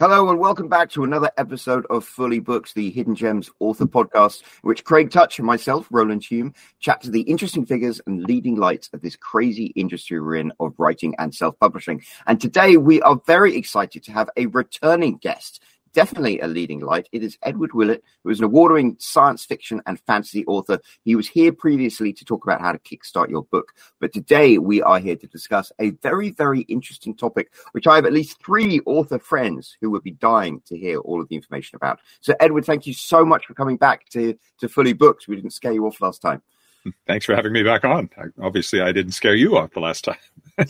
Hello and welcome back to another episode of Fully Booked, the Hidden Gems author podcast, which Craig Touch and myself, Roland Hume, chat to the interesting figures and leading lights of this crazy industry we're in of writing and self-publishing. And today we are very excited to have a returning guest definitely a leading light. It is Edward Willett, who is an award winning science fiction and fantasy author. He was here previously to talk about how to kickstart your book. But today we are here to discuss a very, very interesting topic, which I have at least three author friends who would be dying to hear all of the information about. So, Edward, thank you so much for coming back to, to Fully Booked. We didn't scare you off last time. Thanks for having me back on. Obviously, I didn't scare you off the last time.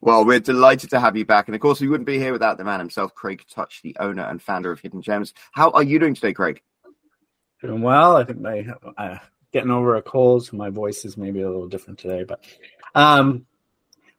Well, we're delighted to have you back. And of course, we wouldn't be here without the man himself, Craig Touch, the owner and founder of Hidden Gems. How are you doing today, Craig? Doing well. I think my uh, getting over a cold, so my voice is maybe a little different today. But um,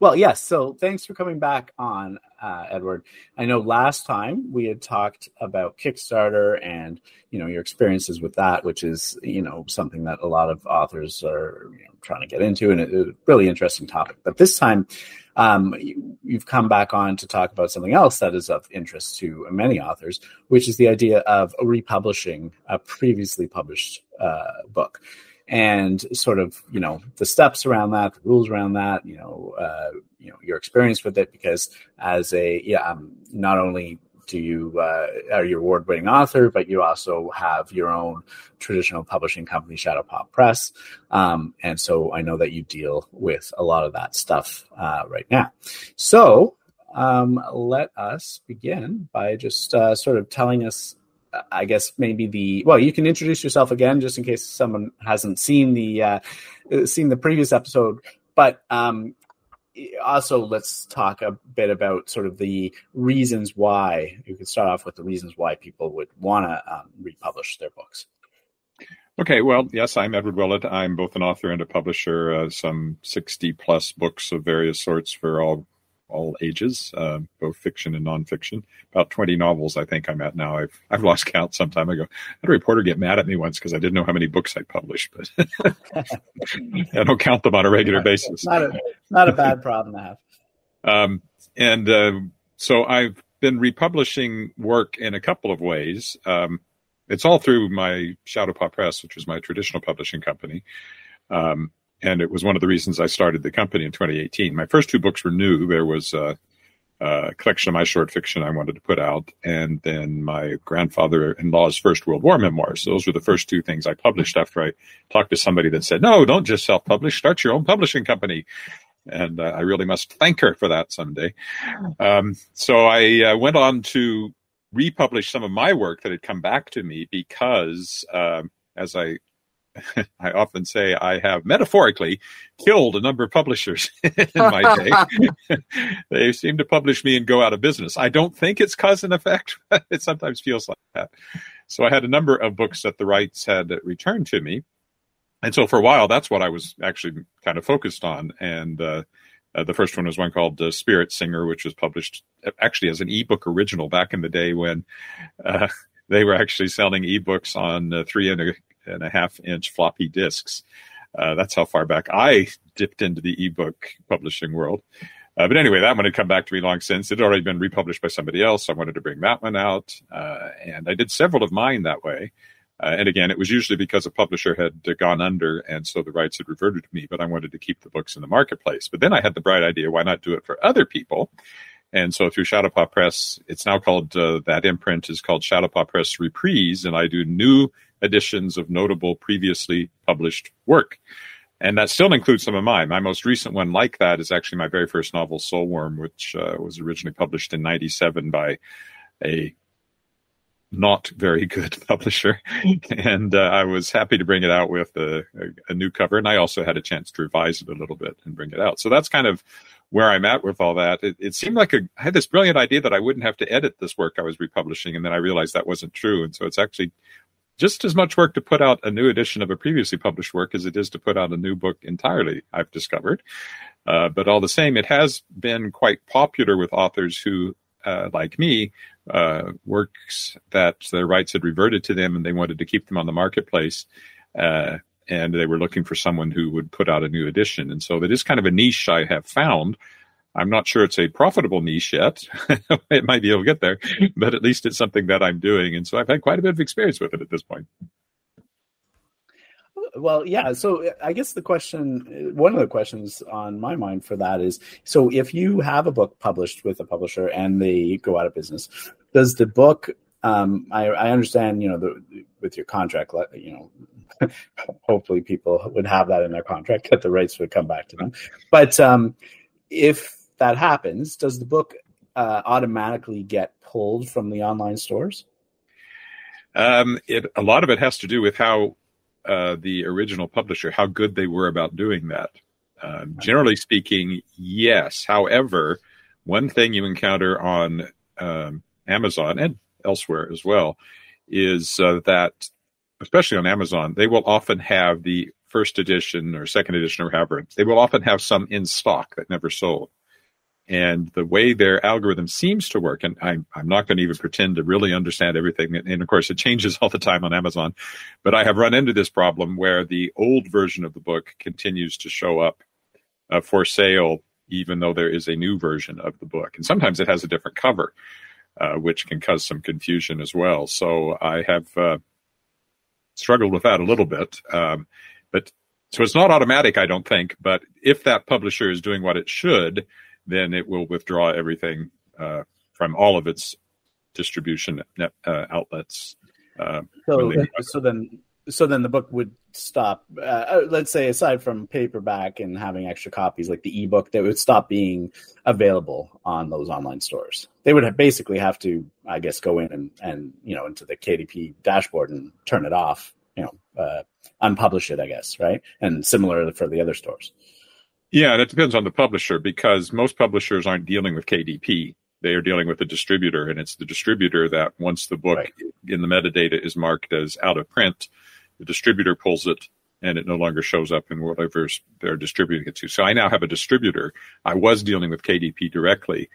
well, yes. So thanks for coming back on, uh, Edward. I know last time we had talked about Kickstarter and you know your experiences with that, which is you know something that a lot of authors are you know, trying to get into, and it's a really interesting topic. But this time, um, you, have come back on to talk about something else that is of interest to many authors, which is the idea of republishing a previously published uh, book and sort of you know the steps around that, the rules around that, you know, uh, you know your experience with it. Because as a yeah, um, not only do you uh, are you award winning author, but you also have your own traditional publishing company, Shadowpaw Press, um, and so I know that you deal with a lot of that stuff uh, right now. So um, let us begin by just uh, sort of telling us I guess maybe the well, you can introduce yourself again just in case someone hasn't seen the uh, seen the previous episode. But um, also, let's talk a bit about sort of the reasons why. You could start off with the reasons why people would want to um, republish their books. Okay, well, yes, I'm Edward Willett. I'm both an author and a publisher. Uh, some 60 plus books of various sorts for all all ages, uh, both fiction and nonfiction. About 20 novels, I think I'm at now. I've I've lost count some time ago. I had a reporter get mad at me once because I didn't know how many books I published, but I don't count them on a regular basis. Not a, not a bad problem to have. Um, and uh, so I've been republishing work in a couple of ways. Um, it's all through my Shadowpaw Press, which was my traditional publishing company. Um, and it was one of the reasons I started the company in 2018. My first two books were new. There was a, a collection of my short fiction I wanted to put out, and then my grandfather-in-law's First World War memoirs. So Those were the first two things I published after I talked to somebody that said, "No, don't just self-publish. Start your own publishing company." And uh, I really must thank her for that someday. Um, so I uh, went on to republish some of my work that had come back to me because, uh, as I I often say I have metaphorically killed a number of publishers in my day. they seem to publish me and go out of business. I don't think it's cause and effect, but it sometimes feels like that. So I had a number of books that the rights had returned to me. And so for a while, that's what I was actually kind of focused on. And uh, uh, the first one was one called uh, Spirit Singer, which was published actually as an ebook original back in the day when uh, they were actually selling ebooks on uh, three and a and a half inch floppy disks. Uh, that's how far back I dipped into the ebook publishing world. Uh, but anyway, that one had come back to me long since. It had already been republished by somebody else. So I wanted to bring that one out. Uh, and I did several of mine that way. Uh, and again, it was usually because a publisher had gone under, and so the rights had reverted to me, but I wanted to keep the books in the marketplace. But then I had the bright idea why not do it for other people? And so through Shadowpaw Press, it's now called, uh, that imprint is called Shadowpaw Press Reprise, and I do new editions of notable previously published work. And that still includes some of mine. My most recent one, like that, is actually my very first novel, Soulworm, which uh, was originally published in 97 by a not very good publisher. and uh, I was happy to bring it out with a, a, a, new cover. And I also had a chance to revise it a little bit and bring it out. So that's kind of where I'm at with all that. It, it seemed like a, I had this brilliant idea that I wouldn't have to edit this work I was republishing. And then I realized that wasn't true. And so it's actually just as much work to put out a new edition of a previously published work as it is to put out a new book entirely, I've discovered. Uh, but all the same, it has been quite popular with authors who, uh, like me, uh, works that their rights had reverted to them and they wanted to keep them on the marketplace. Uh, and they were looking for someone who would put out a new edition. And so that is kind of a niche I have found I'm not sure it's a profitable niche yet. it might be able to get there, but at least it's something that I'm doing. And so I've had quite a bit of experience with it at this point. Well, yeah. So I guess the question, one of the questions on my mind for that is so if you have a book published with a publisher and they go out of business, does the book, um, I, I understand, you know, the, with your contract, you know, hopefully people would have that in their contract that the rights would come back to them. But um, if that happens, does the book uh, automatically get pulled from the online stores? Um, it, a lot of it has to do with how uh, the original publisher, how good they were about doing that. Uh, generally speaking, yes. However, one thing you encounter on um, Amazon and elsewhere as well is uh, that, especially on Amazon, they will often have the first edition or second edition or however, they will often have some in stock that never sold and the way their algorithm seems to work, and I'm, I'm not going to even pretend to really understand everything. And of course, it changes all the time on Amazon. But I have run into this problem where the old version of the book continues to show up uh, for sale, even though there is a new version of the book. And sometimes it has a different cover, uh, which can cause some confusion as well. So I have uh, struggled with that a little bit. Um, but so it's not automatic, I don't think. But if that publisher is doing what it should, then it will withdraw everything uh, from all of its distribution net, uh, outlets. Uh, so, so then, so then the book would stop. Uh, uh, let's say, aside from paperback and having extra copies, like the ebook, that would stop being available on those online stores. They would have basically have to, I guess, go in and and you know into the KDP dashboard and turn it off. You know, uh, unpublish it, I guess, right? And similar for the other stores. Yeah, that depends on the publisher because most publishers aren't dealing with KDP. They are dealing with a distributor, and it's the distributor that once the book right. in the metadata is marked as out of print, the distributor pulls it and it no longer shows up in whatever they're distributing it to. So I now have a distributor. I was dealing with KDP directly,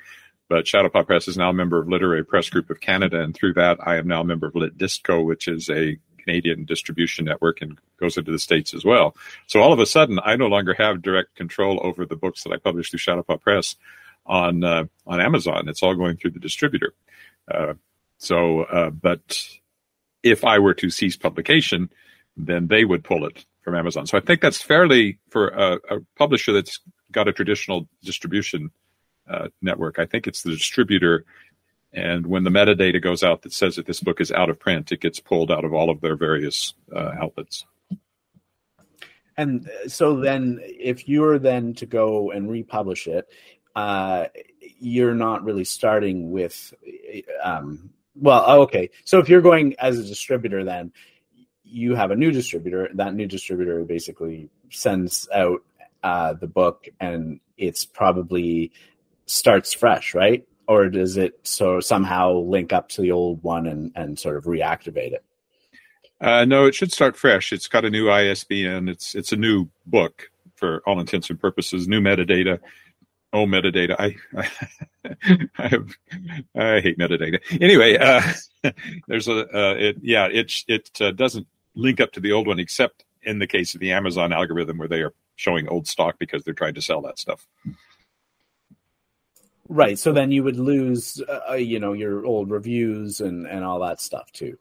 but Shadowpaw Press is now a member of Literary Press Group of Canada, and through that, I am now a member of LitDistCo, which is a Canadian distribution network and goes into the States as well. So all of a sudden, I no longer have direct control over the books that I publish through Shadowpaw Press on uh, on Amazon. It's all going through the distributor. Uh, so, uh, but if I were to cease publication, then they would pull it from Amazon. So I think that's fairly for a, a publisher that's got a traditional distribution uh, network. I think it's the distributor and when the metadata goes out that says that this book is out of print, it gets pulled out of all of their various uh, outlets. And so then, if you're then to go and republish it, uh, you're not really starting with, um, well, oh, okay. So if you're going as a distributor, then you have a new distributor. That new distributor basically sends out uh, the book, and it's probably starts fresh, right? Or does it so somehow link up to the old one and, and sort of reactivate it? Uh, no, it should start fresh. It's got a new ISBN. It's it's a new book for all intents and purposes. New metadata. Oh, metadata. I I, I have I hate metadata. Anyway, uh, there's a uh, it yeah it it uh, doesn't link up to the old one except in the case of the Amazon algorithm where they are showing old stock because they're trying to sell that stuff. Right. So then you would lose, uh, uh, you know, your old reviews and and all that stuff too.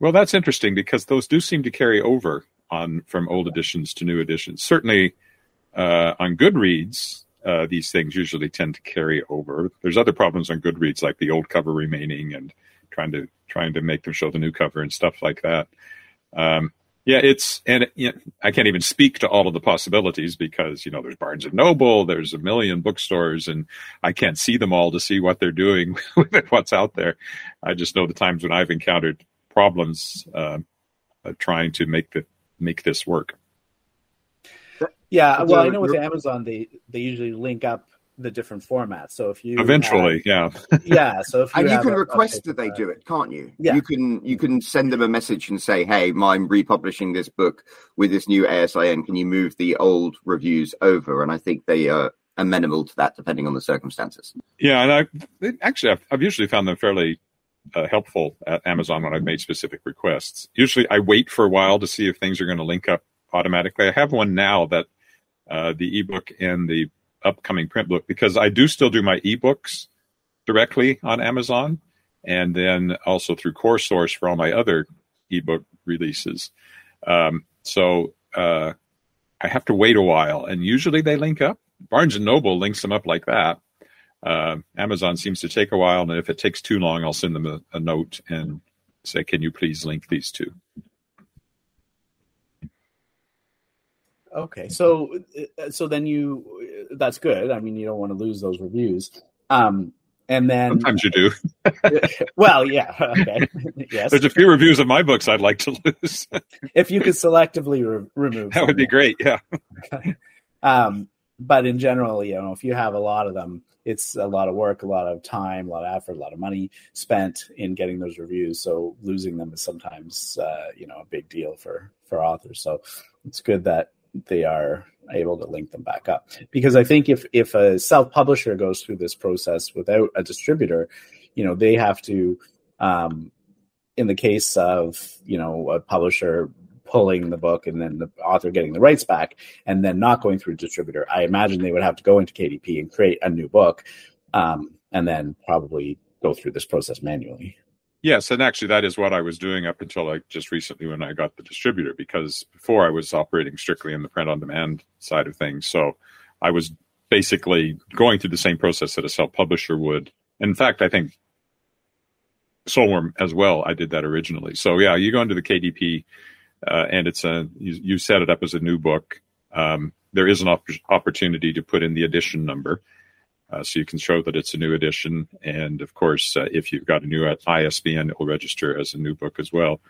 Well, that's interesting because those do seem to carry over on from old editions to new editions. Certainly, uh, on Goodreads, uh, these things usually tend to carry over. There's other problems on Goodreads like the old cover remaining and trying to trying to make them show the new cover and stuff like that. Um, yeah, it's and you know, I can't even speak to all of the possibilities because you know there's Barnes and Noble, there's a million bookstores, and I can't see them all to see what they're doing with what's out there. I just know the times when I've encountered problems uh, trying to make the make this work. Yeah, well, I know with Amazon they they usually link up the different formats. So if you eventually, have, yeah, yeah. So if you and you can request that they do it, can't you? Yeah. You can you can send them a message and say, "Hey, I'm republishing this book with this new ASIN. Can you move the old reviews over?" And I think they are amenable to that, depending on the circumstances. Yeah, and I actually I've, I've usually found them fairly uh, helpful at Amazon when I've made specific requests. Usually, I wait for a while to see if things are going to link up automatically. I have one now that uh, the ebook and the upcoming print book because I do still do my ebooks directly on Amazon and then also through CoreSource for all my other ebook releases. Um, so uh, I have to wait a while, and usually they link up. Barnes and Noble links them up like that. Uh, Amazon seems to take a while, and if it takes too long, I'll send them a, a note and say, "Can you please link these two? Okay, so uh, so then you that's good. I mean, you don't want to lose those reviews. Um, and then sometimes you do. well, yeah, okay, yes. There's a few reviews of my books I'd like to lose. if you could selectively re- remove, that would be great. Yeah. um, but in general, you know, if you have a lot of them, it's a lot of work, a lot of time, a lot of effort, a lot of money spent in getting those reviews. So losing them is sometimes, uh, you know, a big deal for for authors. So it's good that they are able to link them back up. Because i think if if a self publisher goes through this process without a distributor you know they have to um in the case of you know a publisher pulling the book and then the author getting the rights back and then not going through a distributor i imagine they would have to go into kdp and create a new book um, and then probably go through this process manually Yes, and actually, that is what I was doing up until like just recently when I got the distributor. Because before I was operating strictly in the print on demand side of things, so I was basically going through the same process that a self publisher would. In fact, I think Soulworm as well. I did that originally. So yeah, you go into the KDP, uh, and it's a you, you, set it up as a new book. Um, there is an op- opportunity to put in the edition number. Uh, so you can show that it's a new edition. And of course, uh, if you've got a new ISBN, it will register as a new book as well.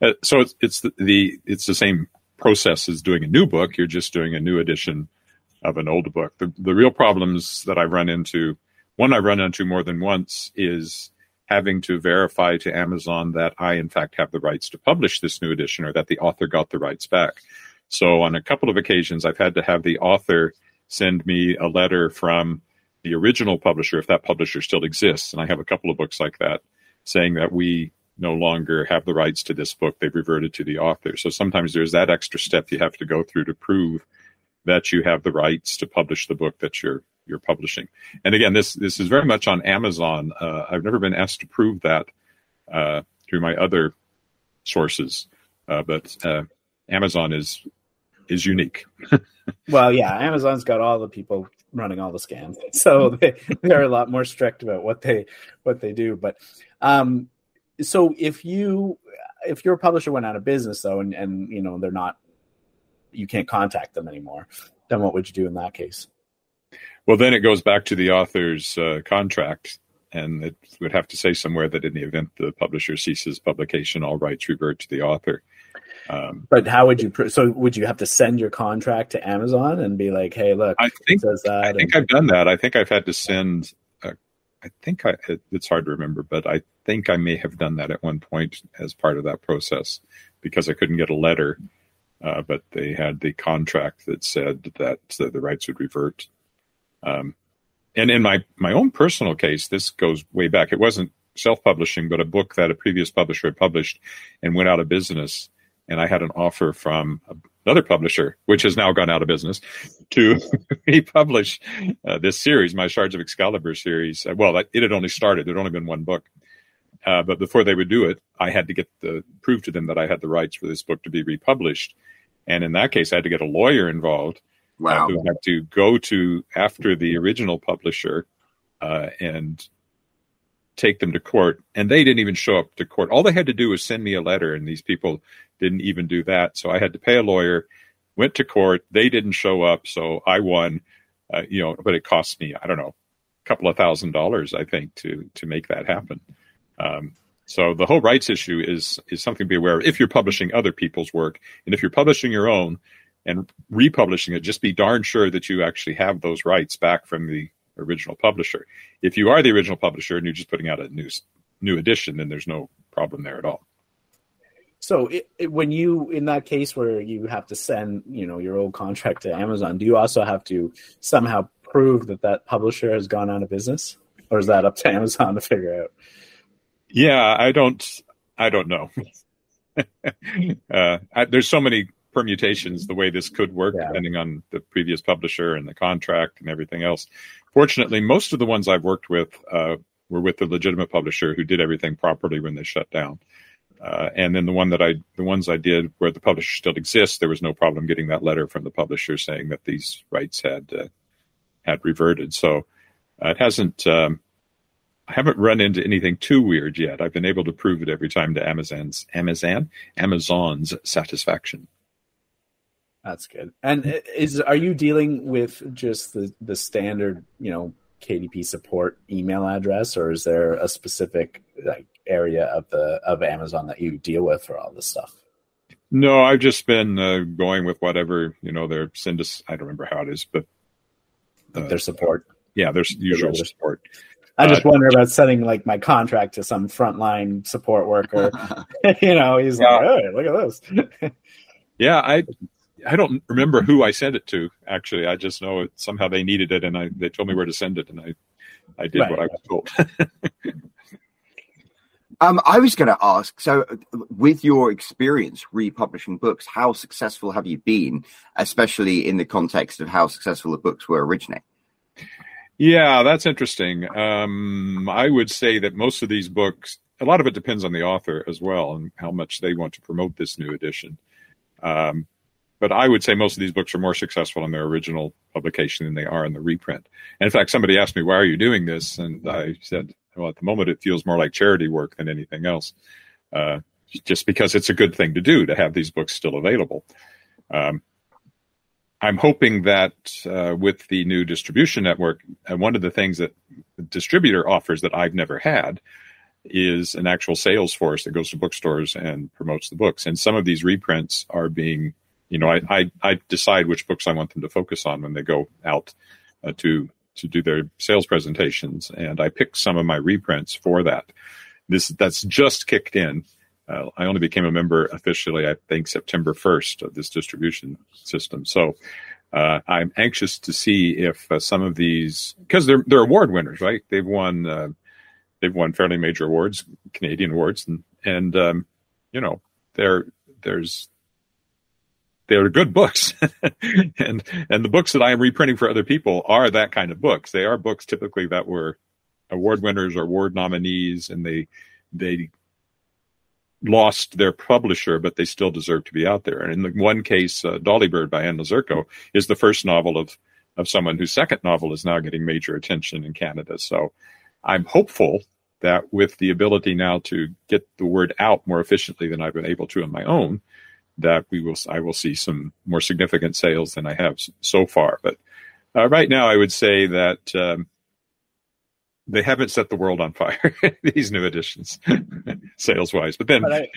Uh, so it's, it's the, the, it's the same process as doing a new book. You're just doing a new edition of an old book. The, the real problems that I run into, one I run into more than once, is having to verify to Amazon that I, in fact, have the rights to publish this new edition or that the author got the rights back. So on a couple of occasions, I've had to have the author send me a letter from the original publisher, if that publisher still exists, and I have a couple of books like that, saying that we no longer have the rights to this book. They've reverted to the author. So sometimes there's that extra step you have to go through to prove that you have the rights to publish the book that you're you're publishing. And again, this this is very much on Amazon. Uh, I've never been asked to prove that uh, through my other sources, uh, but uh, Amazon is is unique. well, yeah, Amazon's got all the people running all the scans, so they, they're a lot more strict about what they what they do. But um, so if you if your publisher went out of business though, and and you know they're not, you can't contact them anymore, then what would you do in that case? Well, then it goes back to the author's uh, contract, and it would have to say somewhere that in the event the publisher ceases publication, all rights revert to the author. Um, but how would you? So would you have to send your contract to Amazon and be like, "Hey, look, I think I think I've done that. I think I've had to send. A, I think I, it's hard to remember, but I think I may have done that at one point as part of that process because I couldn't get a letter, uh, but they had the contract that said that the rights would revert. Um, and in my my own personal case, this goes way back. It wasn't self publishing, but a book that a previous publisher had published and went out of business and I had an offer from another publisher, which has now gone out of business, to republish uh, this series, my Shards of Excalibur series. Uh, well, it had only started; there'd only been one book. Uh, but before they would do it, I had to get the prove to them that I had the rights for this book to be republished, and in that case, I had to get a lawyer involved. Uh, who had to go to after the original publisher uh, and take them to court and they didn't even show up to court. All they had to do was send me a letter and these people didn't even do that. So i had to pay a lawyer went to court. They didn't show up so i won. Uh, you know but it cost me i don't know a couple of thousand dollars i think to to make that happen. Um, so the whole rights issue is is something to be aware of if you're publishing other people's work. And if you're publishing your own and republishing it just be darn sure that you actually have those rights back from the original publisher. If you are the original publisher and you're just putting out a new new edition, then there's no problem there at all. So it, it, when you in that case where you have to send you know your old contract to Amazon, do you also have to somehow prove that that publisher has gone out of business, or is that up to Amazon to figure out? Yeah, I don't. I don't know. uh, I, there's so many permutations the way this could work Yeah. depending on the previous publisher and the contract and everything else. Fortunately, most of the ones I've worked with uh, were with the legitimate publisher who did everything properly when they shut down. Uh, and then the one that I, the ones I did where the publisher still exists, there was no problem getting that letter from the publisher saying that these rights had uh, had reverted. So uh, it hasn't. Um, I haven't run into anything too weird yet. I've been able to prove it every time to Amazon's Amazon Amazon's satisfaction. That's good. And is are you dealing with just the the standard, you know, KDP support email address, or is there a specific like area of the of Amazon that you deal with for all this stuff? No, I've just been uh, going with whatever you know. Their send us. I don't remember how it is, but Uh, their support. yeah, there's usual Regular. support. I just uh, wonder about sending like my contract to some frontline support worker. you know, he's Yeah. like, "Hey, look at this." Yeah, I I don't remember who I sent it to. Actually, I just know it, somehow they needed it, and I they told me where to send it, and I I did Right. what I was told. Um, I was going to ask. So, uh, with your experience republishing books, how successful have you been, especially in the context of how successful the books were originally? Yeah, that's interesting. Um, I would say that most of these books, a lot of it depends on the author as well and how much they want to promote this new edition. Um, but I would say most of these books are more successful in their original publication than they are in the reprint. And in fact, somebody asked me, why are you doing this? And I said, well, at the moment, it feels more like charity work than anything else. Uh, just because it's a good thing to do to have these books still available. Um, I'm hoping that uh, with the new distribution network, and one of the things that the distributor offers that I've never had is an actual sales force that goes to bookstores and promotes the books. And some of these reprints are being, you know, I I, I decide which books I want them to focus on when they go out uh, to to do their sales presentations, and I pick some of my reprints for that. This that's just kicked in. Uh, I only became a member officially, I think, September 1st of this distribution system. So uh, I'm anxious to see if uh, some of these, because they're they're award winners, right? They've won uh, they've won fairly major awards, Canadian awards, and and um, you know there there's they're good books, and and the books that I am reprinting for other people are that kind of books. They are books typically that were award winners or award nominees, and they they lost their publisher, but they still deserve to be out there. And in the one case, uh, Dollybird by Anne Lazurko is the first novel of of someone whose second novel is now getting major attention in Canada. So I'm hopeful that with the ability now to get the word out more efficiently than I've been able to on my own, that we will I will see some more significant sales than I have so far. But uh, right now, I would say that. Um, they haven't set the world on fire these new editions sales wise but then But I,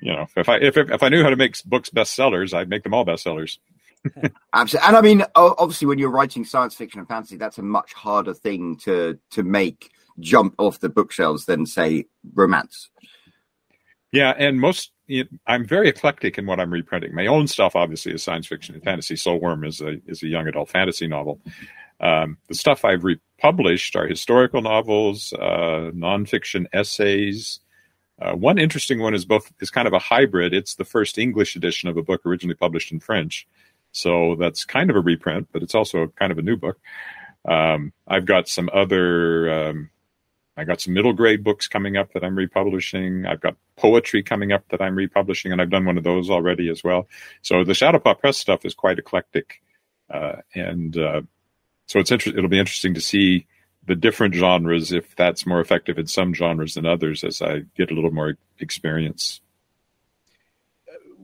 you know if i if, if i knew how to make books bestsellers i'd make them all bestsellers Absolutely. And I mean, obviously, when you're writing science fiction and fantasy, that's a much harder thing to to make jump off the bookshelves than say romance. yeah and most know, i'm very eclectic in what i'm reprinting. My own stuff obviously is science fiction and fantasy. Soulworm is a is a young adult fantasy novel. Um, the stuff i've republished are historical novels uh, nonfiction essays. Uh, one interesting one is both is kind of a hybrid. It's the first english edition of a book originally published in french. So that's kind of a reprint but it's also kind of a new book. Um, i've got some other um, I got some middle grade books coming up that I'm republishing. I've got poetry coming up that I'm republishing, and I've done one of those already as well. So the Shadowpaw Press stuff is quite eclectic, uh, and uh, so it's inter- it'll be interesting to see the different genres if that's more effective in some genres than others as I get a little more experience.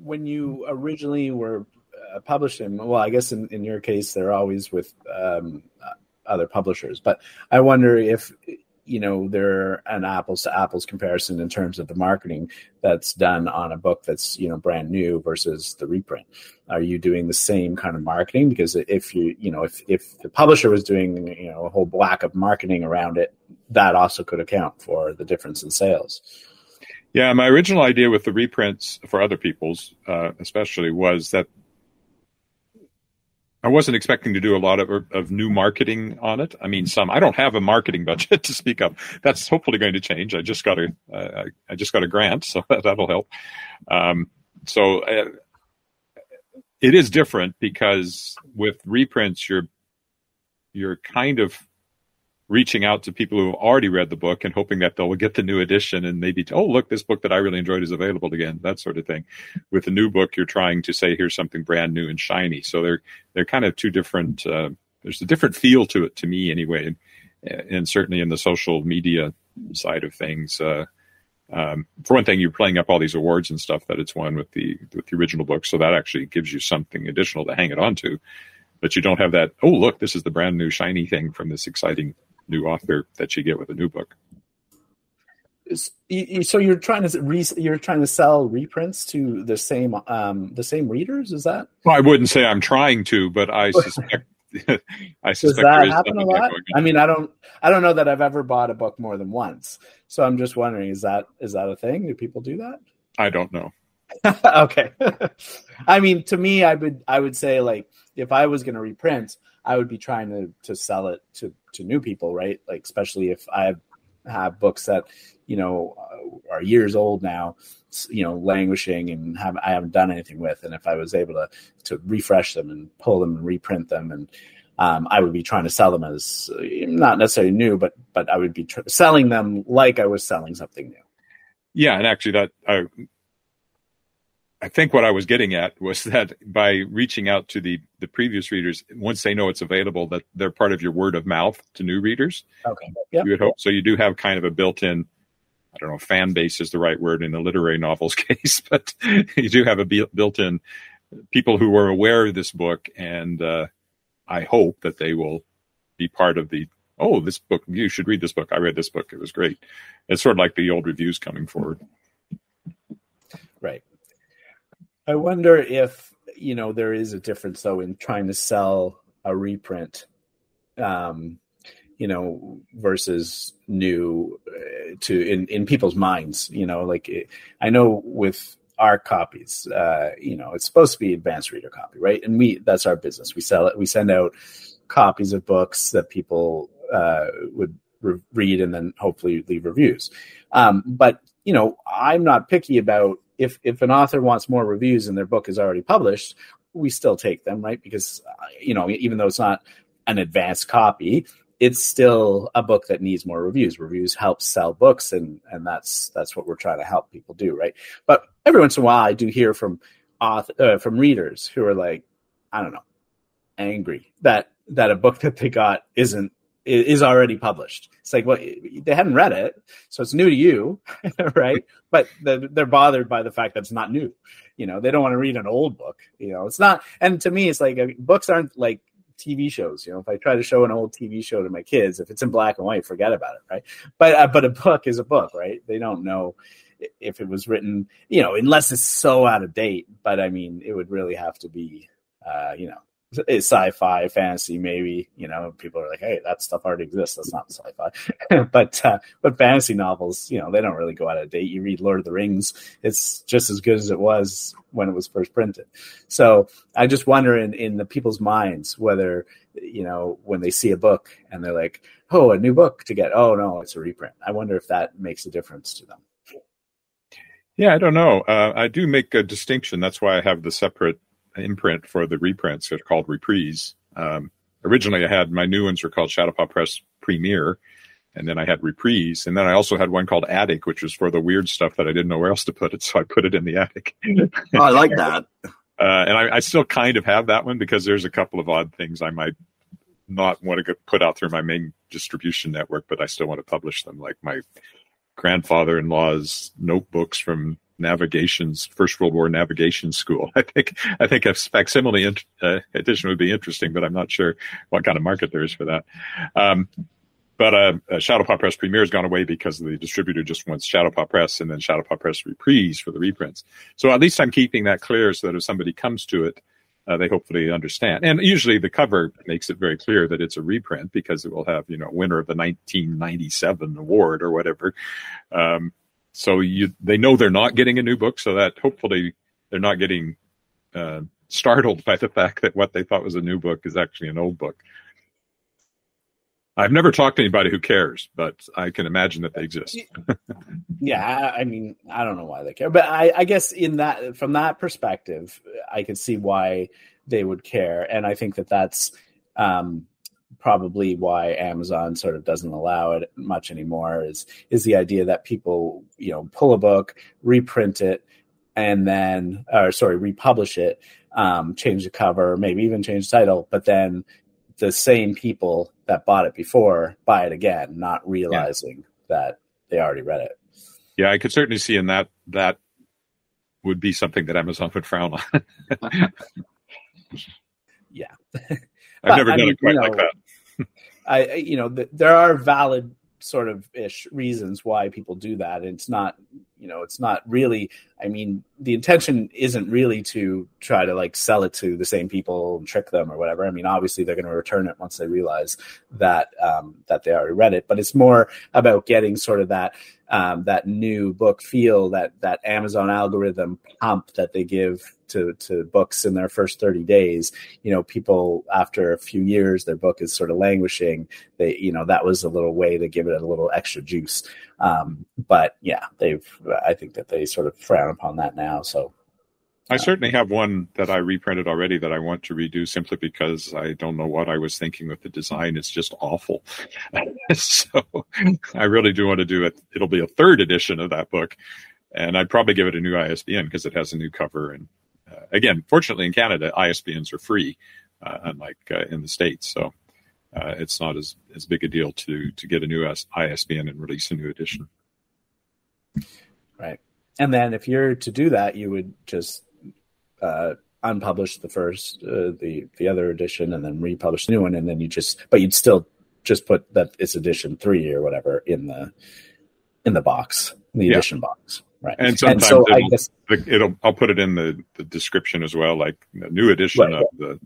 when you originally were uh, published well, I guess in, in your case, they're always with um, other publishers. But I wonder if you know they're an apples to apples comparison in terms of the marketing that's done on a book that's you know brand new versus the reprint. Are you doing the same kind of marketing? Because if you you know if if the publisher was doing you know a whole black of marketing around it, that also could account for the difference in sales. Yeah, my original idea with the reprints for other people's, uh, especially, was that I wasn't expecting to do a lot of of new marketing on it. I mean, some I don't have a marketing budget to speak of. That's hopefully going to change. I just got a uh, I just got a grant, so that'll help. Um, so uh, it is different because with reprints, you're you're kind of reaching out to people who have already read the book and hoping that they'll get the new edition and maybe oh look this book that i really enjoyed is available again that sort of thing with a new book you're trying to say here's something brand new and shiny so they're they're kind of two different uh, there's a different feel to it to me anyway and, certainly in the social media side of things uh, um, for one thing, you're playing up all these awards and stuff that it's won with the with the original book, so that actually gives you something additional to hang it on to. But you don't have that. Oh, look, this is the brand new shiny thing from this exciting new author that you get with a new book. So you're trying to re- you're trying to sell reprints to the same um, the same readers? Is that? Well, I wouldn't say I'm trying to, but I suspect I suspect Does that happen a lot? I mean, I don't, I don't know that I've ever bought a book more than once. So I'm just wondering, is that is that a thing? Do people do that? I don't know. okay. I mean, to me, I would, I would say like if I was going to reprint, I would be trying to to sell it to to new people, right? Like especially if I have, books that you know are years old now, you know, languishing and have I haven't done anything with, and if I was able to to refresh them and pull them and reprint them and um, I would be trying to sell them as not necessarily new, but but I would be tr- selling them like I was selling something new. Yeah, and actually, that I I think what I was getting at was that by reaching out to the the previous readers, once they know it's available, that they're part of your word of mouth to new readers. Okay. Yep. You would hope so. You do have kind of a built-in. I don't know, fan base is the right word in the literary novels case, but you do have a built-in people who are aware of this book, and uh, I hope that they will be part of the. Oh, this book! You should read this book. I read this book. It was great. It's sort of like the old reviews coming forward. Right. I wonder if you know there is a difference though in trying to sell a reprint, um, you know, versus new uh, to in in people's minds. You know, like it, I know with our copies, uh, you know, it's supposed to be advanced reader copy, right? And we that's our business. We sell it. We send out copies of books that people uh, would re- read and then hopefully leave reviews. Um, but you know, I'm not picky about if if an author wants more reviews and their book is already published, we still take them, right? Because you know, even though it's not an advanced copy, it's still a book that needs more reviews. Reviews help sell books, and and that's that's what we're trying to help people do, right? But every once in a while, I do hear from author uh, from readers who are like, I don't know, angry that that a book that they got isn't is already published. It's like, well, they haven't read it, so it's new to you, right? But they're bothered by the fact that it's not new. You know, they don't want to read an old book. You know, it's not. And to me, it's like uh, books aren't like TV shows. You know, if I try to show an old TV show to my kids, if it's in black and white, forget about it, right? But uh, but a book is a book, right? They don't know if it was written, you know, unless it's so out of date. But I mean, it would really have to be, uh, you know, sci-fi, fantasy, maybe. You know, people are like, "Hey, that stuff already exists. That's not sci-fi." but uh, but fantasy novels, you know, they don't really go out of date. You read Lord of the Rings; it's just as good as it was when it was first printed. So I just wonder in in the people's minds whether you know when they see a book and they're like, "Oh, a new book to get." Oh no, it's a reprint. I wonder if that makes a difference to them. Yeah, I don't know. Uh, I do make a distinction. That's why I have the separate imprint for the reprints. They're called Reprise. Um, originally, I had my new ones were called Shadowpaw Press Premier, and then I had Reprise, and then I also had one called Attic, which was for the weird stuff that I didn't know where else to put it, so I put it in the attic. oh, I like that. Uh, and I, I, still kind of have that one because there's a couple of odd things I might not want to put out through my main distribution network, but I still want to publish them, like my grandfather-in-law's notebooks from navigations First World War navigation school. I think I think a facsimile uh, edition would be interesting, but I'm not sure what kind of market there is for that. Um, but uh, uh, Shadowpaw Press Premier has gone away because the distributor just wants Shadow Shadowpaw Press and then Shadow Shadowpaw Press Reprise for the reprints. So at least I'm keeping that clear so that if somebody comes to it, uh, they hopefully understand. And usually the cover makes it very clear that it's a reprint because it will have, you know, winner of the 1997 award or whatever. Um, so you they know they're not getting a new book, so that hopefully they're not getting uh, startled by the fact that what they thought was a new book is actually an old book. I've never talked to anybody who cares, but I can imagine that they exist. yeah, I mean, I don't know why they care, but I, I guess in that from that perspective, I could see why they would care, and I think that that's um, probably why Amazon sort of doesn't allow it much anymore. Is is the idea that people you know pull a book, reprint it, and then or sorry, republish it, um, change the cover, maybe even change the title, but then the same people that bought it before buy it again, not realizing yeah. that they already read it. Yeah, I could certainly see in that that would be something that Amazon would frown on. yeah, I've never done mean, it quite you know, like that. I, you know, th- there are valid sort of ish reasons why people do that. And it's not, you know, it's not really, I mean, the intention isn't really to try to like sell it to the same people and trick them or whatever. I mean, obviously they're going to return it once they realize that, um, that they already read it, but it's more about getting sort of that, um, that new book feel that, that Amazon algorithm pump that they give to to books in their first 30 days you know people after a few years their book is sort of languishing they you know that was a little way to give it a little extra juice um, but yeah they've i think that they sort of frown upon that now so I certainly have one that I reprinted already that I want to redo simply because I don't know what I was thinking with the design. It's just awful. so I really do want to do it. It'll be a third edition of that book. And I'd probably give it a new ISBN because it has a new cover and again, fortunately in Canada, ISBNs are free, uh, unlike uh, in the states. So it's not as, as big a deal to to get a new ISBN and release a new edition. Right, and then if you're to do that, you would just unpublish the first uh, the the other edition and then republish the new one and then you just but you'd still just put that it's edition three or whatever in the in the box in the yeah. edition box Right. And sometimes and so it'll, guess, it'll, I'll put it in the, the description as well, like the new edition right, of the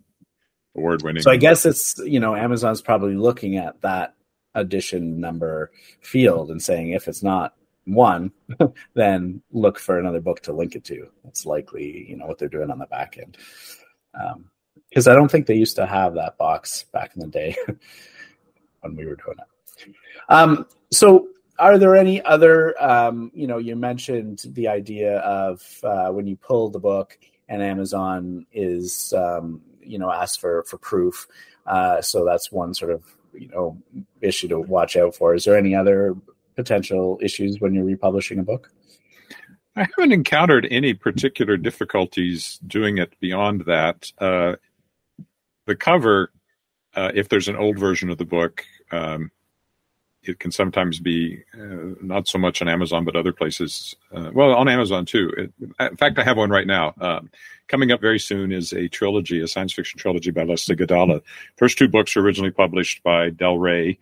award winning. So I guess it's, you know, Amazon's probably looking at that edition number field and saying if it's not one, then look for another book to link it to. That's likely, you know, what they're doing on the back end. Because um, I don't think they used to have that box back in the day when we were doing it. Um, so are there any other um, you know you mentioned the idea of uh, when you pull the book and amazon is um, you know asked for for proof uh, so that's one sort of you know issue to watch out for. Is there any other potential issues when you're republishing a book? I haven't encountered any particular difficulties doing it beyond that. Uh, the cover uh, if there's an old version of the book um, it can sometimes be uh, not so much on Amazon, but other places. Uh, well, on Amazon too. It, in fact, I have one right now. Um, coming up very soon is a trilogy, a science fiction trilogy by Leslie Gadallah. First two books were originally published by Del Rey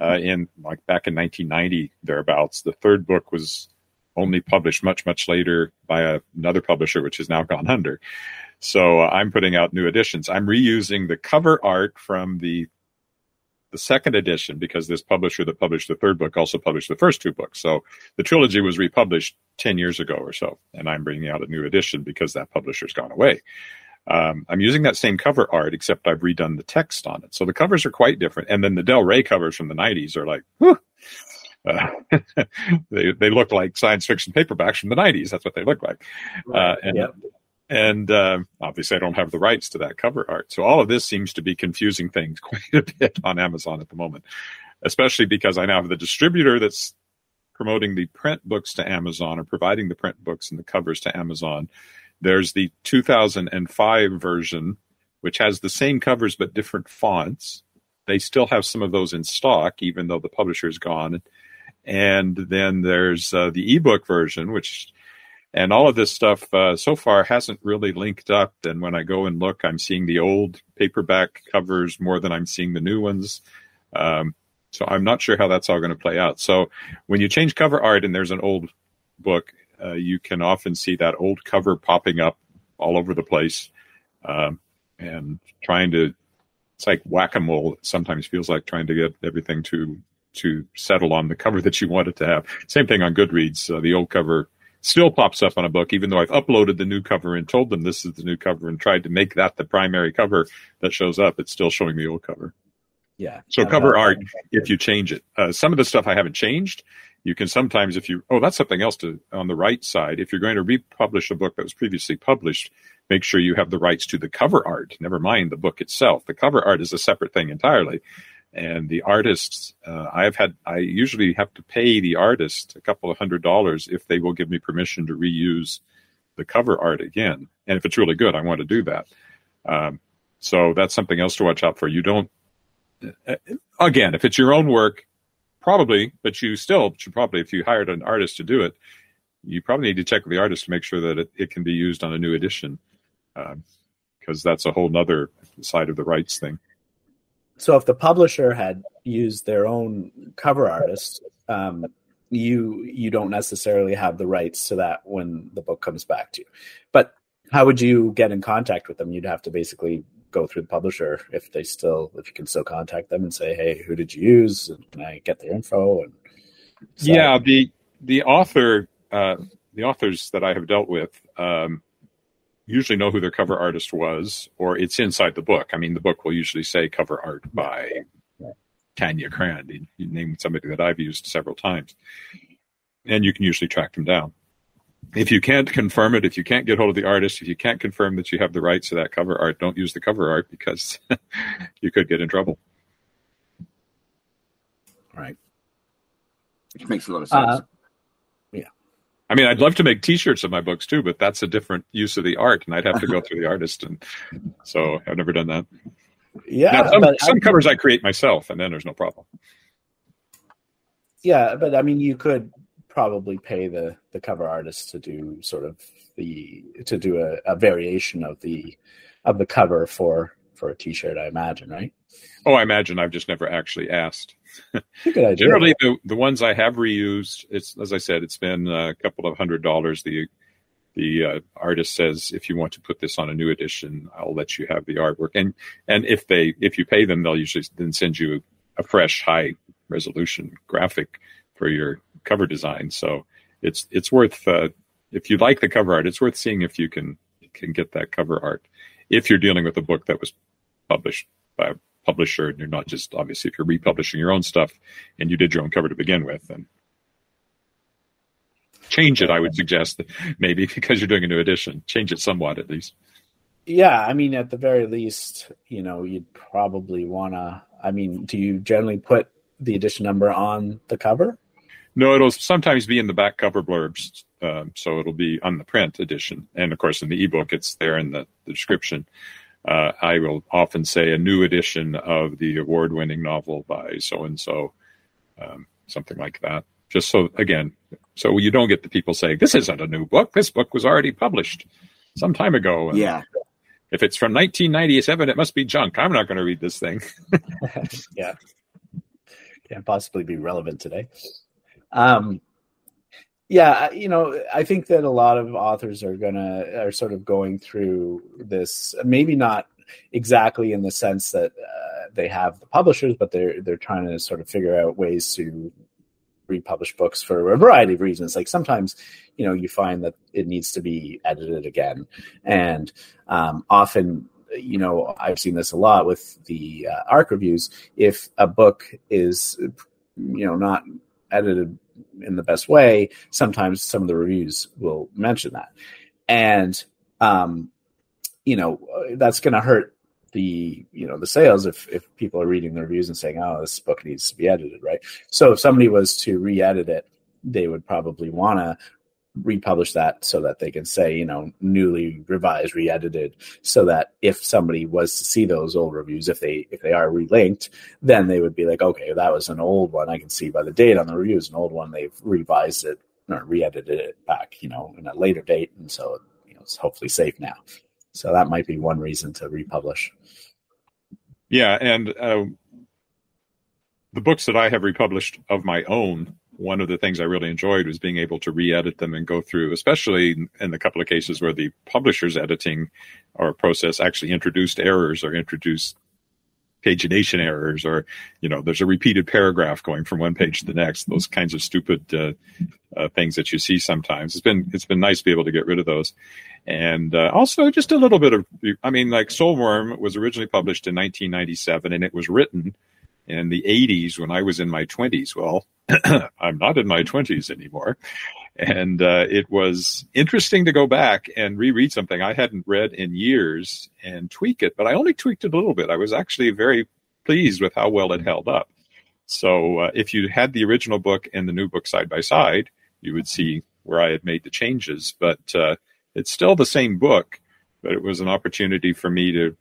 uh, in like back in 1990 thereabouts. The third book was only published much much later by a, another publisher, which has now gone under. So uh, I'm putting out new editions. I'm reusing the cover art from the the second edition because this publisher that published the third book also published the first two books. So the trilogy was republished 10 years ago or so, and I'm bringing out a new edition because that publisher's gone away. Um, I'm using that same cover art, except I've redone the text on it. So the covers are quite different. And then the Del Rey covers from the 90s are like, whew, uh, they they look like science fiction paperbacks from the 90s. That's what they look like. Uh, and and uh, obviously I don't have the rights to that cover art. So all of this seems to be confusing things quite a bit on Amazon at the moment, especially because I now have the distributor that's promoting the print books to Amazon or providing the print books and the covers to Amazon. There's the 2005 version, which has the same covers but different fonts. They still have some of those in stock, even though the publisher's gone. And then there's uh, the ebook version, which and all of this stuff uh, so far hasn't really linked up. And when I go and look, I'm seeing the old paperback covers more than I'm seeing the new ones. Um, so I'm not sure how that's all going to play out. So when you change cover art and there's an old book, uh, you can often see that old cover popping up all over the place um, and trying to. It's like whack a mole. Sometimes feels like trying to get everything to to settle on the cover that you want it to have. Same thing on Goodreads. Uh, the old cover still pops up on a book, even though I've uploaded the new cover and told them this is the new cover and tried to make that the primary cover that shows up. It's still showing the old cover. Yeah. So Yeah, cover art if you change it. Uh, some of the stuff I haven't changed. You can sometimes, if you, oh, that's something else to on the right side. If you're going to republish a book that was previously published, make sure you have the rights to the cover art. Never mind the book itself. The cover art is a separate thing entirely. And the artists, uh, I've had, I usually have to pay the artist a couple of hundred dollars if they will give me permission to reuse the cover art again. And if it's really good, I want to do that. Um, so that's something else to watch out for. You don't, uh, again, if it's your own work, probably, but you still should probably, if you hired an artist to do it, you probably need to check with the artist to make sure that it, it can be used on a new edition, because that's a whole nother side of the rights thing. So if the publisher had used their own cover artist, um, you you don't necessarily have the rights to that when the book comes back to you. But how would you get in contact with them? You'd have to basically go through the publisher if they still if you can still contact them and say, hey, who did you use? And can I get their info? And so- Yeah, the the author, uh, the authors that I have dealt with, um, usually know who their cover artist was, or it's inside the book. I mean, the book will usually say cover art by Tania Craan. You, you name somebody that I've used several times, and you can usually track them down. If you can't confirm it, if you can't get hold of the artist, if you can't confirm that you have the rights to that cover art, don't use the cover art because you could get in trouble. right. which makes a lot of sense. Uh, I mean, I'd love to make T-shirts of my books too, but that's a different use of the art, and I'd have to go through the artist, and so I've never done that. Yeah, now, some, some I- covers I create myself, and then there's no problem. yeah, but I mean, you could probably pay the the cover artist to do sort of the to do a, a variation of the of the cover for for a T-shirt. I imagine, right? Oh, I imagine I've just never actually asked. Good idea. Generally, the the ones I have reused, it's as I said, it's been a couple of hundred dollars. The the uh, artist says, if you want to put this on a new edition, I'll let you have the artwork, and and if they if you pay them, they'll usually then send you a fresh high resolution graphic for your cover design. So it's it's worth uh, if you like the cover art, it's worth seeing if you can can get that cover art. If you're dealing with a book that was published by a publisher, and you're not just obviously if you're republishing your own stuff and you did your own cover to begin with, then change it. I would suggest maybe because you're doing a new edition, change it somewhat at least. Yeah, I mean, at the very least, you know, you'd probably want to. I mean, do you generally put the edition number on the cover? No, it'll sometimes be in the back cover blurbs. Um, so it'll be on the print edition. And of course, in the ebook, it's there in the, the description. Uh, I will often say a new edition of the award winning novel by so and so, something like that. Just so, again, so you don't get the people saying, this isn't a new book. This book was already published some time ago. And yeah, If it's from 1997, it must be junk. I'm not going to read this thing. yeah, can't possibly be relevant today. Um, yeah, you know, I think that a lot of authors are gonna are sort of going through this. Maybe not exactly in the sense that uh, they have the publishers, but they're they're trying to sort of figure out ways to republish books for a variety of reasons. Like sometimes, you know, you find that it needs to be edited again, and um, often you know i've seen this a lot with the uh, arc reviews if a book is you know not edited in the best way sometimes some of the reviews will mention that. And um you know that's going to hurt the you know the sales if if people are reading the reviews and saying oh this book needs to be edited right? So if somebody was to re-edit it they would probably want to republish that so that they can say, you know, newly revised, re-edited, so that if somebody was to see those old reviews, if they if they are relinked, then they would be like, okay, that was an old one. I can see by the date on the review is an old one. They've revised it or re-edited it back, you know, in a later date, and so you know it's hopefully safe now. So that might be one reason to republish. Yeah, and uh, the books that I have republished of my own, one of the things I really enjoyed was being able to re-edit them and go through, especially in the couple of cases where the publisher's editing or process actually introduced errors or introduced pagination errors or you know there's a repeated paragraph going from one page to the next those kinds of stupid uh, uh, things that you see sometimes. It's been it's been nice to be able to get rid of those. And uh, also just a little bit of i mean like soulworm was originally published in 1997 and it was written in the 80s when I was in my 20s. Well, I'm not in my 20s anymore. And uh, it was interesting to go back and reread something I hadn't read in years and tweak it, but I only tweaked it a little bit. I was actually very pleased with how well it held up. So uh, if you had the original book and the new book side by side, you would see where I had made the changes. But uh, it's still the same book, but it was an opportunity for me to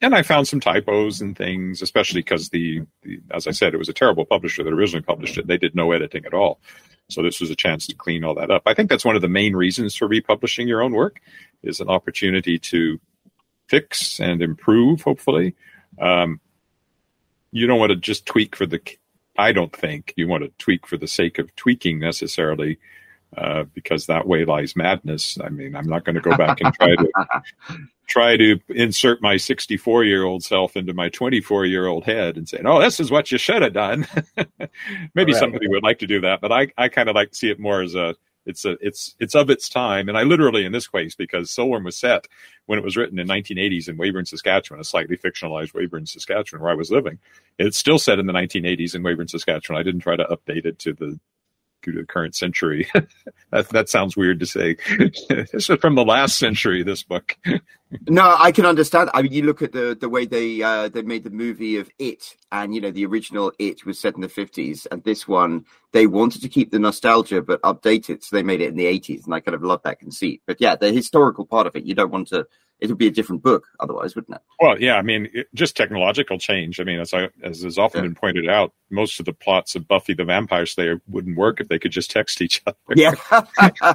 and I found some typos and things, especially because the, the, as I said, it was a terrible publisher that originally published it. They did no editing at all. So this was a chance to clean all that up. I think that's one of the main reasons for republishing your own work is an opportunity to fix and improve, hopefully. Um, you don't want to just tweak for the, I don't think you want to tweak for the sake of tweaking necessarily. Uh, because that way lies madness. I mean, I'm not going to go back and try to try to insert my 64 year old self into my 24 year old head and say, "Oh, this is what you should have done." Maybe right. somebody would like to do that, but I, I kind of like to see it more as a it's a it's it's of its time, and I literally in this case because Soulworm was set when it was written in 1980s in Weyburn, Saskatchewan, a slightly fictionalized Weyburn, Saskatchewan, where I was living. It's still set in the 1980s in Weyburn, Saskatchewan. I didn't try to update it to the to the current century. that that sounds weird to say. this is from the last century. This book. no, I can understand. I mean, you look at the the way they uh, they made the movie of It, and you know the original It was set in the fifties, and this one they wanted to keep the nostalgia but update it, so they made it in the eighties, and I kind of love that conceit. But yeah, the historical part of it, you don't want to it would be a different book otherwise, wouldn't it? Well, yeah. I mean, it, just technological change. I mean, as I, as has often yeah. been pointed out, most of the plots of Buffy the Vampire Slayer wouldn't work if they could just text each other. Yeah.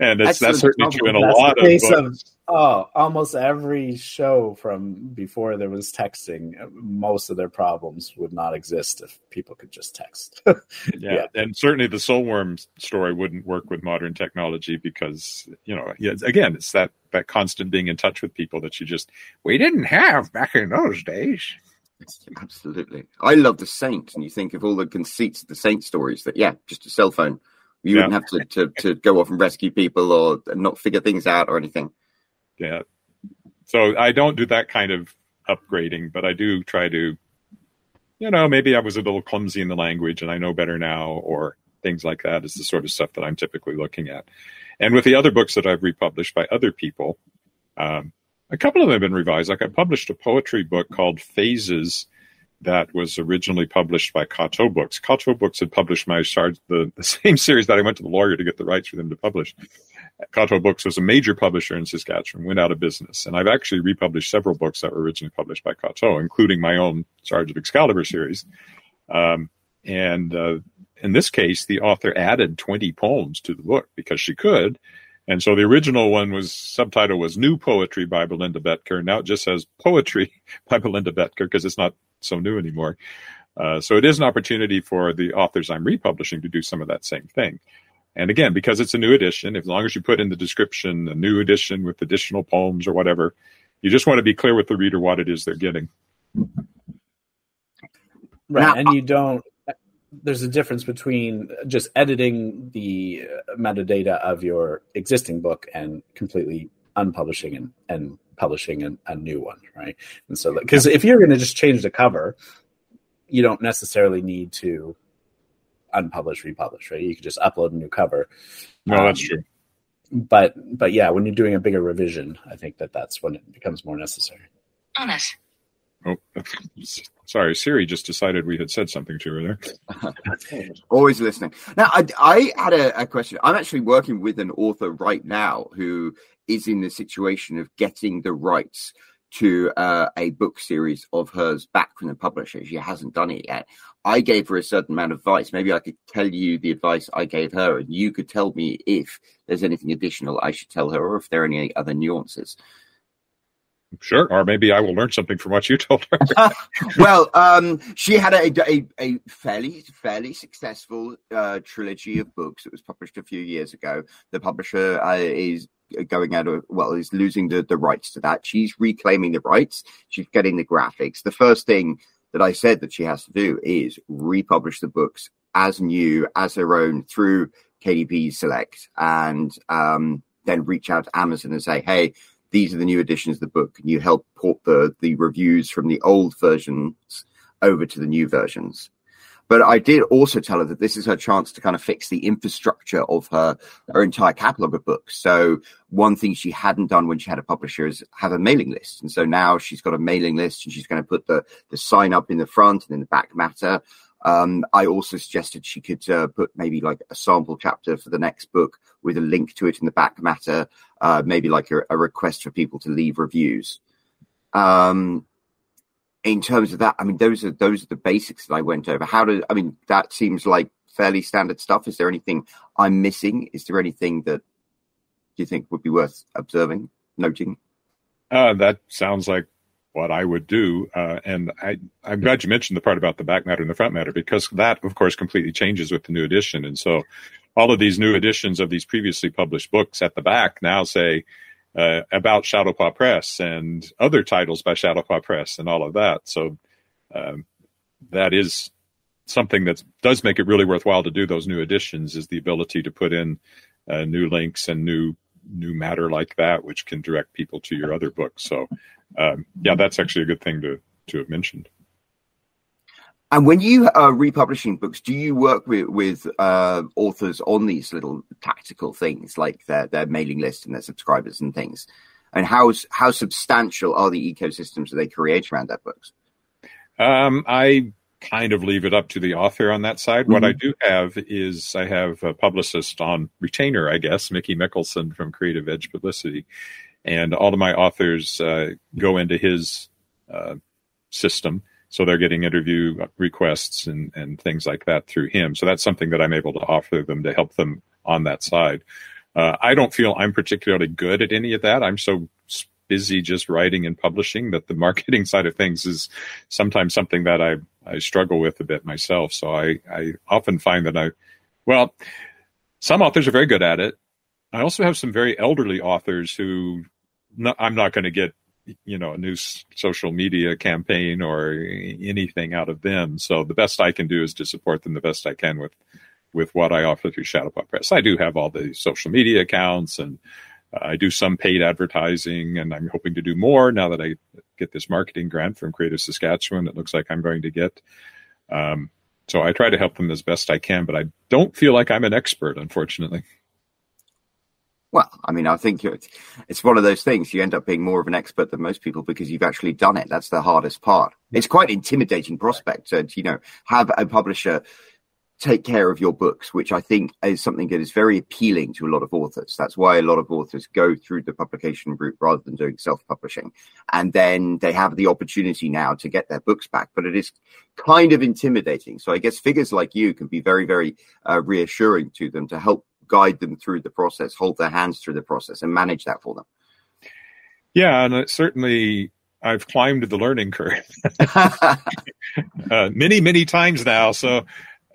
and it's, that's certainly true in a lot of books. Of, oh, almost every show from before there was texting, most of their problems would not exist if people could just text. yeah. yeah. and certainly the Soulworm story wouldn't work with modern technology because you know, again, it's that that constant being in touch with people that you just we didn't have back in those days. Absolutely, I love the Saint, and you think of all the conceits of the Saint stories. That yeah, just a cell phone. You yeah. wouldn't have to, to, to go off and rescue people or not figure things out or anything. Yeah. So I don't do that kind of upgrading, but I do try to, you know, maybe I was a little clumsy in the language and I know better now, or things like that is the sort of stuff that I'm typically looking at. And with the other books that I've republished by other people, um, a couple of them have been revised. Like I published a poetry book called Phases that was originally published by Coteau Books. Coteau Books had published my the, the same series that I went to the lawyer to get the rights for them to publish. Coteau Books was a major publisher in Saskatchewan, went out of business. And I've actually republished several books that were originally published by Coteau, including my own Shards of Excalibur series. Um, and uh, in this case, the author added 20 poems to the book because she could. And so the original one was subtitle was New Poetry by Belinda Betker. Now it just says Poetry by Belinda Betker because it's not so new anymore. Uh, so it is an opportunity for the authors I'm republishing to do some of that same thing. And again, because it's a new edition, as long as you put in the description a new edition with additional poems or whatever, you just want to be clear with the reader what it is they're getting. Right, and you don't. There's a difference between just editing the metadata of your existing book and completely unpublishing and, and publishing a, a new one, right? And so, because if you're going to just change the cover, you don't necessarily need to unpublish, republish, right? You can just upload a new cover. No, um, that's true. But but yeah, when you're doing a bigger revision, I think that that's when it becomes more necessary. Honest. Oh, sorry. Siri just decided we had said something to her there. Always listening. Now, I, I had a, a, question. I'm actually working with an author right now who is in the situation of getting the rights to uh, a book series of hers back from the publisher. She hasn't done it yet. I gave her a certain amount of advice. Maybe I could tell you the advice I gave her, and you could tell me if there's anything additional I should tell her, or if there are any other nuances. Sure, or maybe I will learn something from what you told her. well, um, she had a, a, a, fairly fairly successful uh, trilogy of books that was published a few years ago. The publisher uh, is going out of well is losing the, the rights to that. She's reclaiming the rights. She's getting the graphics. The first thing that I said that she has to do is republish the books as new, as her own through KDP Select, and um, then reach out to Amazon and say, "Hey, these are the new editions of the book. Can you help port the the reviews from the old versions over to the new versions. But I did also tell her that this is her chance to kind of fix the infrastructure of her her entire catalog of books. So one thing she hadn't done when she had a publisher is have a mailing list, and so now she's got a mailing list, and she's going to put the the sign up in the front and in the back matter. Um, I also suggested she could uh, put maybe like a sample chapter for the next book with a link to it in the back matter, uh, maybe like a, a, request for people to leave reviews. Um, in terms of that, I mean, those are those are the basics that I went over. How do I mean that seems like fairly standard stuff. Is there anything I'm missing? Is there anything that do you think would be worth observing, noting? Uh, that sounds like what I would do. Uh, and I, I'm glad you mentioned the part about the back matter and the front matter because that, of course, completely changes with the new edition. And so all of these new editions of these previously published books at the back now say uh, about Shadowpaw Press and other titles by Shadowpaw Press and all of that. So um, that is something that does make it really worthwhile to do those new editions is the ability to put in uh, new links and new new matter like that, which can direct people to your other books. So um, yeah, that's actually a good thing to to have mentioned. And when you are republishing books, do you work with with uh, authors on these little tactical things like their their mailing list and their subscribers and things? And how how substantial are the ecosystems that they create around their books? Um, I kind of leave it up to the author on that side. Mm-hmm. What I do have is I have a publicist on retainer, I guess, Mickey Mickelson from Creative Edge Publicity, and all of my authors uh, go into his uh, system. So they're getting interview requests and, and things like that through him. So that's something that I'm able to offer them to help them on that side. Uh, I don't feel I'm particularly good at any of that. I'm so busy just writing and publishing that the marketing side of things is sometimes something that I, I struggle with a bit myself. So I, I often find that I, well, some authors are very good at it. I also have some very elderly authors who no, I'm not going to get you know a new social media campaign or anything out of them. So the best I can do is to support them the best I can with with what I offer through Shadowpaw Press. I do have all the social media accounts and uh, I do some paid advertising, and I'm hoping to do more now that I get this marketing grant from Creative Saskatchewan. It looks like I'm going to get. Um, so I try to help them as best I can, but I don't feel like I'm an expert, unfortunately. Well, I mean, I think it's one of those things. You end up being more of an expert than most people because you've actually done it. That's the hardest part. It's quite an intimidating prospect to, you know, have a publisher take care of your books, which I think is something that is very appealing to a lot of authors. That's why a lot of authors go through the publication route rather than doing self-publishing. And then they have the opportunity now to get their books back, but it is kind of intimidating. So I guess figures like you can be very, very uh, reassuring to them to help guide them through the process, hold their hands through the process, and manage that for them. Yeah, and certainly I've climbed the learning curve uh, many, many times now. So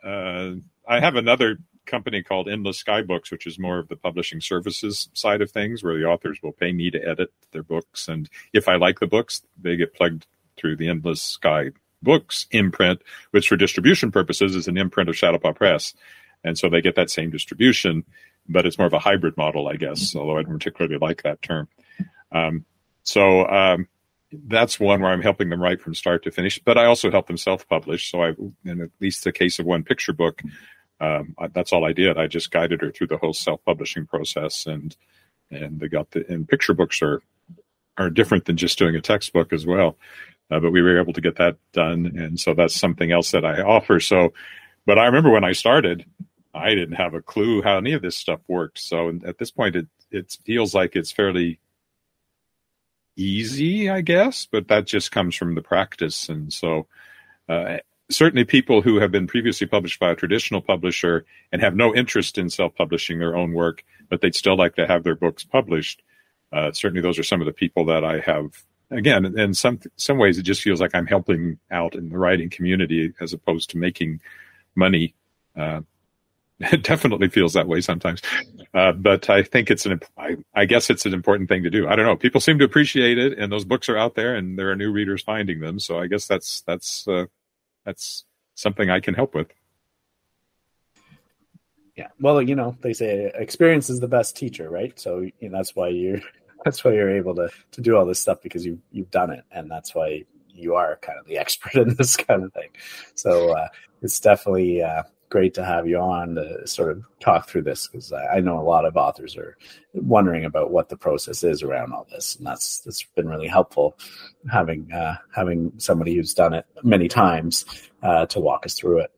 uh, I have another company called Endless Sky Books, which is more of the publishing services side of things, where the authors will pay me to edit their books, and if I like the books, they get plugged through the Endless Sky Books imprint, which for distribution purposes is an imprint of Shadowpaw Press and so they get that same distribution, but it's more of a hybrid model, I guess. Although I don't particularly like that term. Um, so um, that's one where I'm helping them write from start to finish. But I also help them self-publish. So I, in at least the case of one picture book, um, that's all I did. I just guided her through the whole self-publishing process, and and they got the and picture books are are different than just doing a textbook as well. Uh, but we were able to get that done, and so that's something else that I offer. So, but I remember when I started, I didn't have a clue how any of this stuff worked. So at this point, it it feels like it's fairly easy, I guess, but that just comes from the practice. And so, uh, certainly, people who have been previously published by a traditional publisher and have no interest in self-publishing their own work, but they'd still like to have their books published. Uh, certainly, those are some of the people that I have. Again, in some some ways, it just feels like I'm helping out in the writing community as opposed to making money. Uh, it definitely feels that way sometimes. Uh, but I think it's an, I, I, guess it's an important thing to do. I don't know. People seem to appreciate it and those books are out there and there are new readers finding them. So I guess that's, that's, uh, that's something I can help with. Yeah. Well, you know, they say experience is the best teacher, right? So you know, that's why you're, that's why you're able to, to do all this stuff because you, you've done it. And that's why you are kind of the expert in this kind of thing. So uh, it's definitely uh, great to have you on to sort of talk through this because I know a lot of authors are wondering about what the process is around all this, and that's that's been really helpful having uh, having somebody who's done it many times uh, to walk us through it.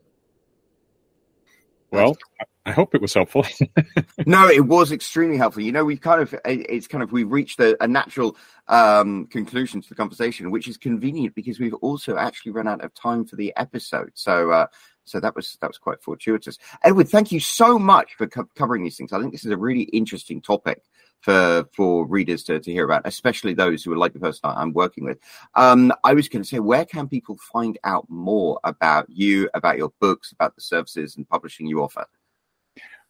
Well, I hope it was helpful. no, it was extremely helpful. You know, we've kind of it's kind of we've reached a, a natural um, conclusion to the conversation, which is convenient because we've also actually run out of time for the episode. So, uh, so that was that was quite fortuitous. Edward, thank you so much for co- covering these things. I think this is a really interesting topic for for readers to, to hear about, especially those who are like the person I'm working with. Um, I was going to say, where can people find out more about you, about your books, about the services and publishing you offer?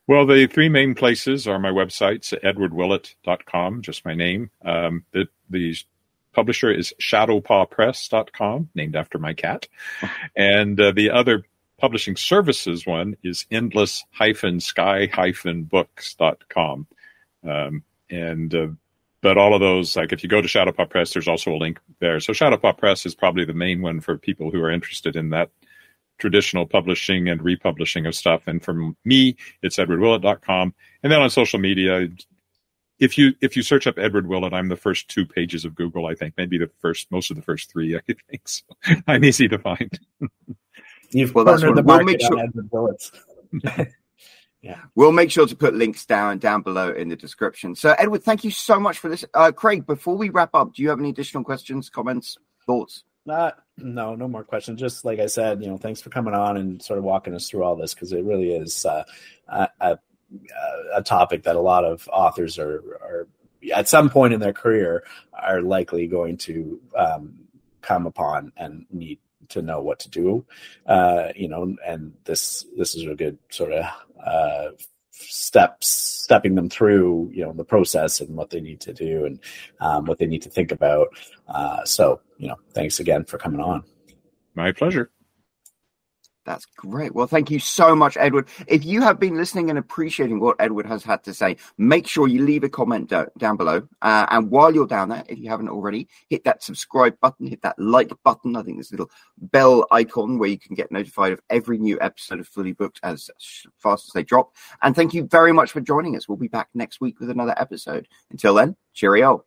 Well, the three main places are my websites, edwardwillett.com, just my name. Um, the, the publisher is shadowpawpress.com, named after my cat. And uh, the other publishing services one is endless-sky-books.com. Um, and uh, but all of those, like if you go to Shadowpaw Press, there's also a link there. So Shadowpaw Press is probably the main one for people who are interested in that traditional publishing and republishing of stuff. And for me, it's edwardwillett.com. And then on social media, if you if you search up Edward Willett, I'm the first two pages of Google. I think maybe the first most of the first three. I think so. I'm easy to find. You've well, cornered the market we'll make sure- Edward Willett. Yeah. We'll make sure to put links down down below in the description. So Edward, thank you so much for this. Uh, Craig, before we wrap up, do you have any additional questions, comments, thoughts? Uh, no, no more questions. Just like I said, you know, thanks for coming on and sort of walking us through all this because it really is uh, a, a, a, topic that a lot of authors are, are at some point in their career are likely going to um, come upon and need to know what to do. Uh, you know, and this this is a good sort of uh, steps stepping them through you know the process and what they need to do and um, what they need to think about uh, so you know thanks again for coming on my pleasure that's great. Well, thank you so much, Edward. If you have been listening and appreciating what Edward has had to say, make sure you leave a comment do- down below. Uh, and while you're down there, if you haven't already, hit that subscribe button, hit that like button. I think there's a little bell icon where you can get notified of every new episode of Fully Booked as fast as they drop. And thank you very much for joining us. We'll be back next week with another episode. Until then, cheerio.